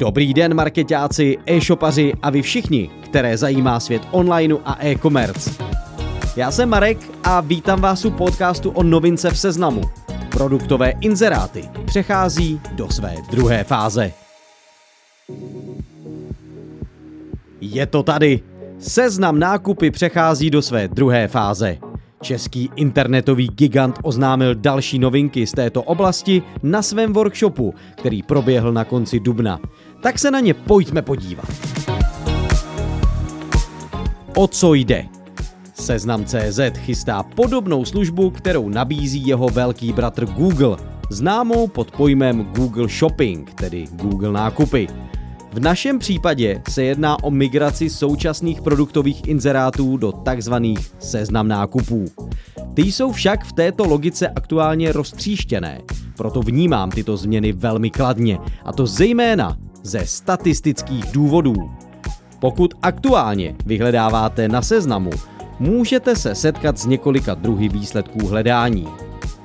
Dobrý den marketáci, e-shopaři a vy všichni, které zajímá svět online a e-commerce. Já jsem Marek a vítám vás u podcastu o novince v seznamu. Produktové inzeráty přechází do své druhé fáze. Je to tady. Seznam nákupy přechází do své druhé fáze. Český internetový gigant oznámil další novinky z této oblasti na svém workshopu, který proběhl na konci dubna. Tak se na ně pojďme podívat. O co jde? Seznam CZ chystá podobnou službu, kterou nabízí jeho velký bratr Google, známou pod pojmem Google Shopping, tedy Google nákupy. V našem případě se jedná o migraci současných produktových inzerátů do takzvaných seznam nákupů. Ty jsou však v této logice aktuálně roztříštěné, proto vnímám tyto změny velmi kladně, a to zejména ze statistických důvodů. Pokud aktuálně vyhledáváte na seznamu, můžete se setkat s několika druhy výsledků hledání.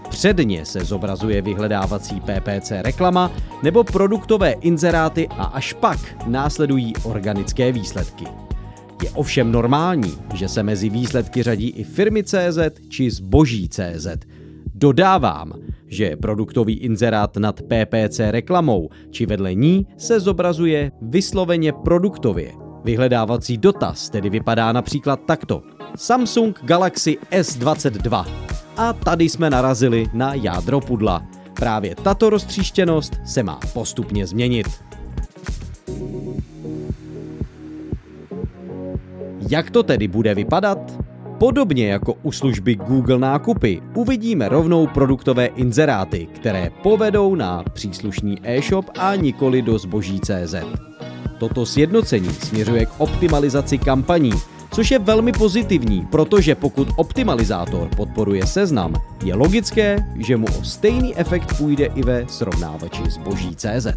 Předně se zobrazuje vyhledávací PPC reklama nebo produktové inzeráty a až pak následují organické výsledky. Je ovšem normální, že se mezi výsledky řadí i firmy CZ či zboží CZ. Dodávám, že produktový inzerát nad PPC reklamou či vedle ní se zobrazuje vysloveně produktově. Vyhledávací dotaz tedy vypadá například takto. Samsung Galaxy S22 a tady jsme narazili na jádro pudla. Právě tato roztříštěnost se má postupně změnit. Jak to tedy bude vypadat? Podobně jako u služby Google nákupy uvidíme rovnou produktové inzeráty, které povedou na příslušný e-shop a nikoli do zboží CZ. Toto sjednocení směřuje k optimalizaci kampaní, což je velmi pozitivní, protože pokud optimalizátor podporuje seznam, je logické, že mu o stejný efekt půjde i ve srovnávači zboží CZ.